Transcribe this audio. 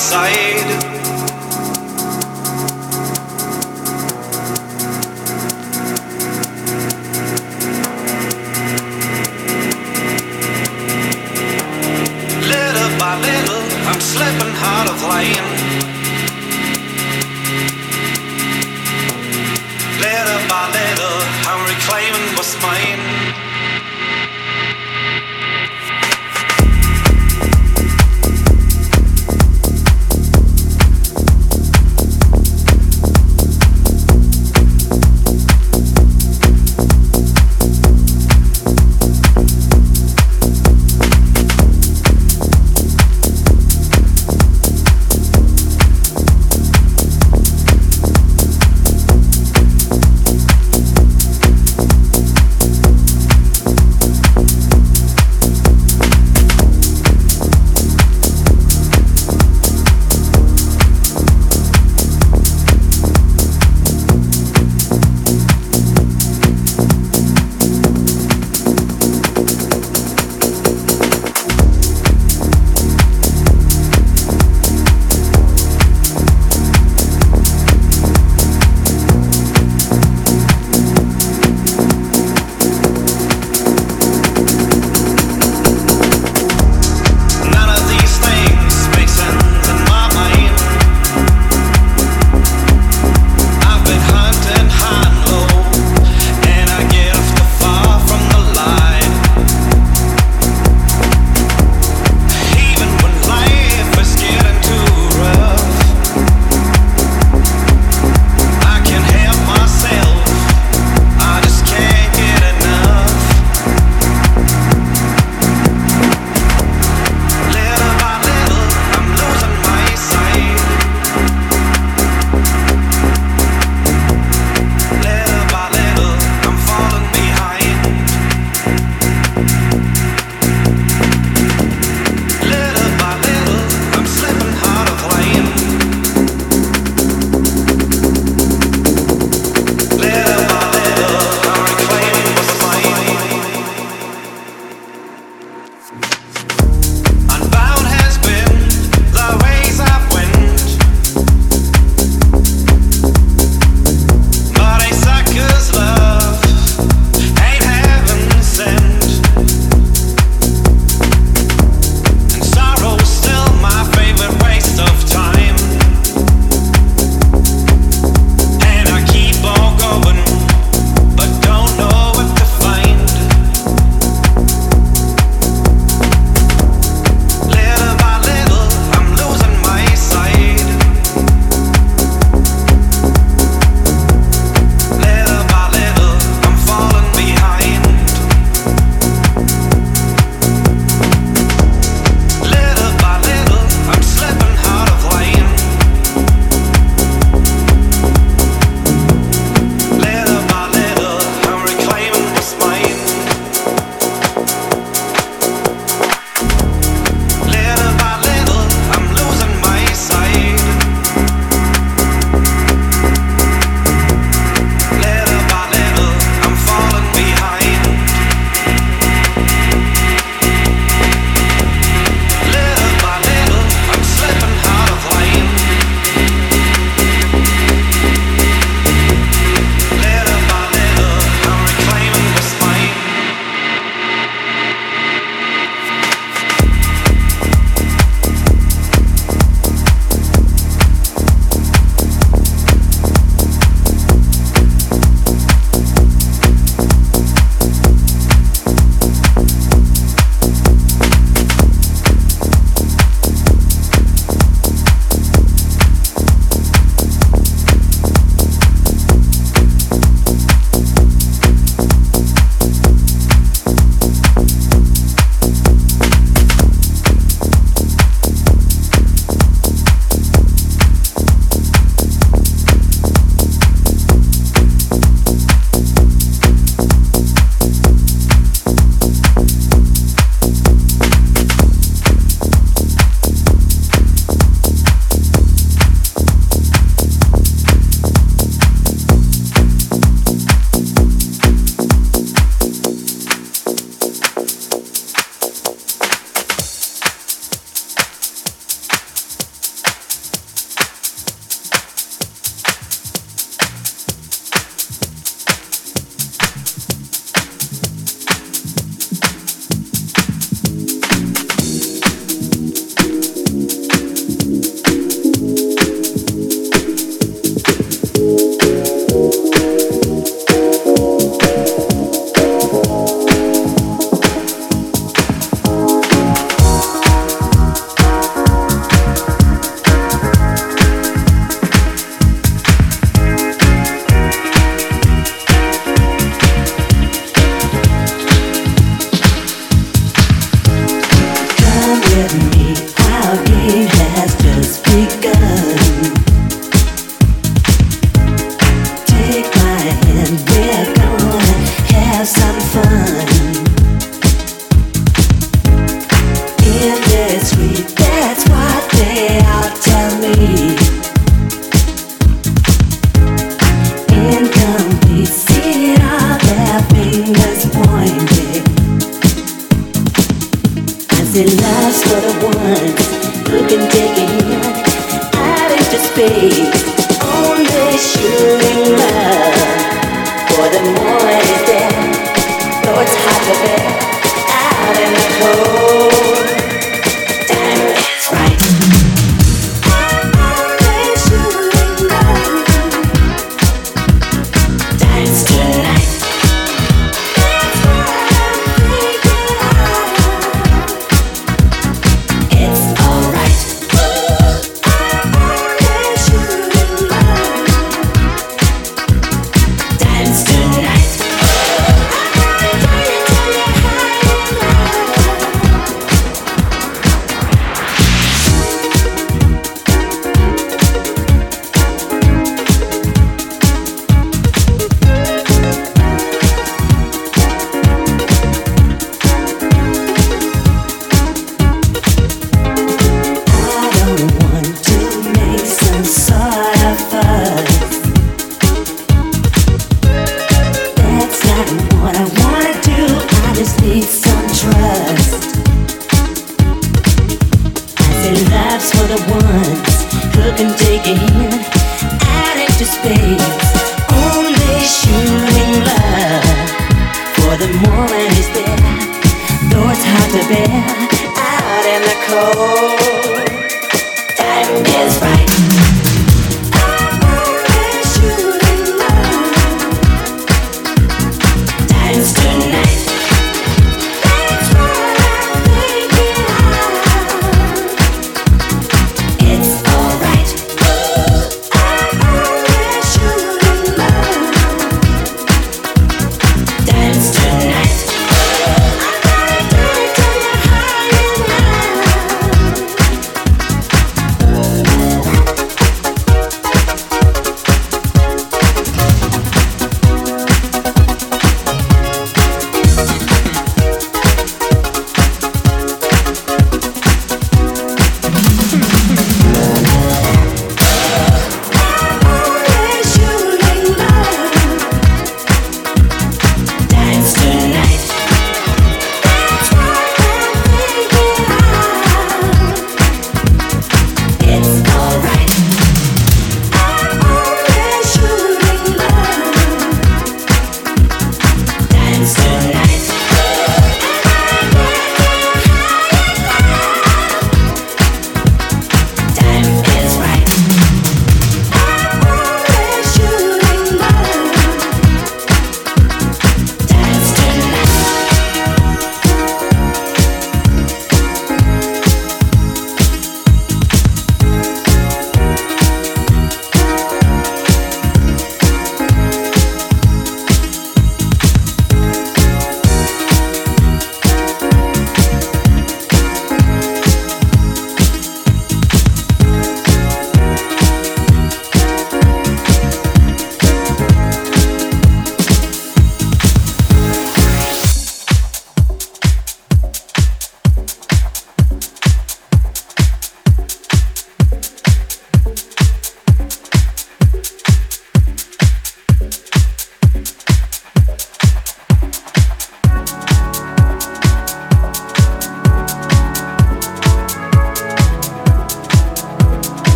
losing